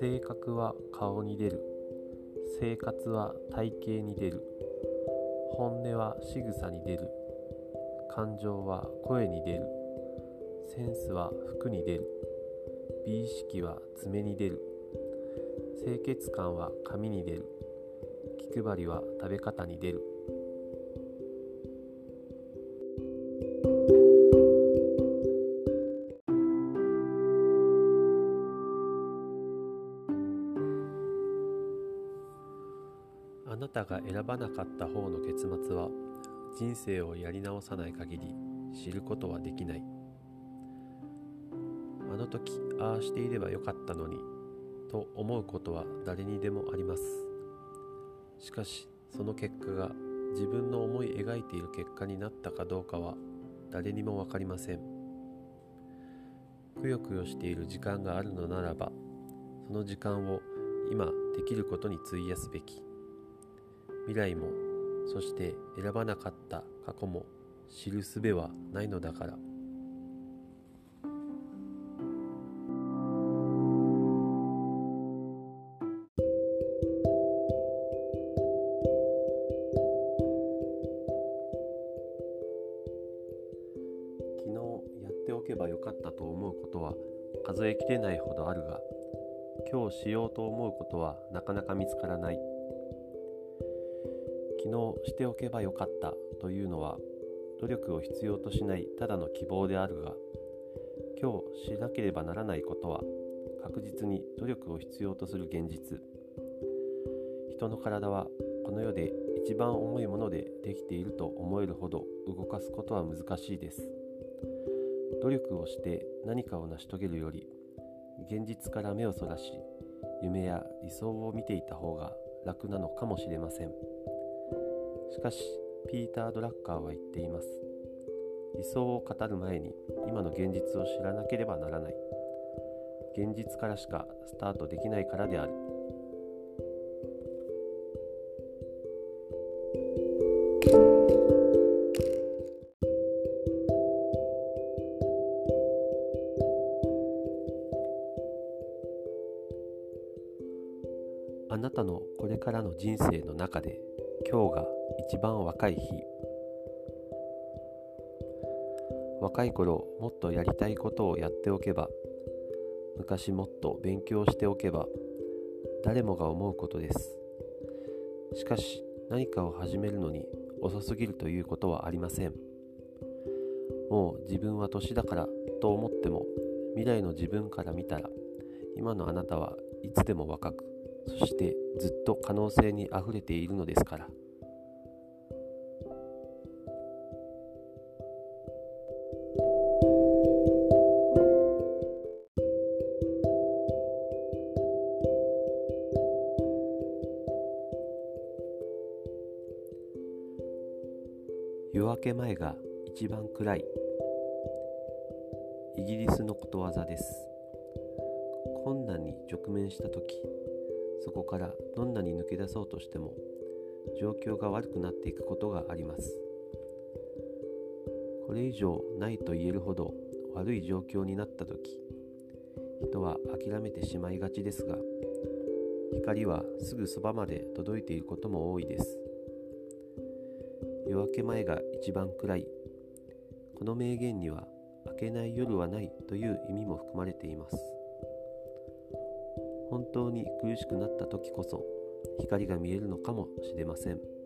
性格は顔に出る。生活は体型に出る。本音は仕草に出る。感情は声に出る。センスは服に出る。美意識は爪に出る。清潔感は髪に出る。気配りは食べ方に出る。なたが選ばなかった方の結末は人生をやり直さない限り知ることはできない。あの時ああしていればよかったのにと思うことは誰にでもあります。しかしその結果が自分の思い描いている結果になったかどうかは誰にも分かりません。くよくよしている時間があるのならばその時間を今できることに費やすべき。未来もそして選ばなかった過去も知るすべはないのだから。昨日やっておけばよかったと思うことは数えきれないほどあるが今日しようと思うことはなかなか見つからない。昨日しておけばよかったというのは努力を必要としないただの希望であるが今日しなければならないことは確実に努力を必要とする現実。人の体はこの世で一番重いものでできていると思えるほど動かすことは難しいです。努力をして何かを成し遂げるより現実から目をそらし夢や理想を見ていた方が楽なのかもしれません。しかしピーター・ドラッカーは言っています。理想を語る前に今の現実を知らなければならない。現実からしかスタートできないからである。あなたのこれからの人生の中で今日が一番若い日。若い頃もっとやりたいことをやっておけば昔もっと勉強しておけば誰もが思うことです。しかし何かを始めるのに遅すぎるということはありません。もう自分は年だからと思っても未来の自分から見たら今のあなたはいつでも若くそしてずっと可能性にあふれているのですから。夜明け前が一番暗い。イギリスのことわざです。困難に直面した時そこからどんなに抜け出そうとしても状況が悪くなっていくことがあります。これ以上ないと言えるほど悪い状況になった時人は諦めてしまいがちですが光はすぐそばまで届いていることも多いです。夜明け前が一番暗いこの名言には明けない夜はないという意味も含まれています本当に苦しくなった時こそ光が見えるのかもしれません。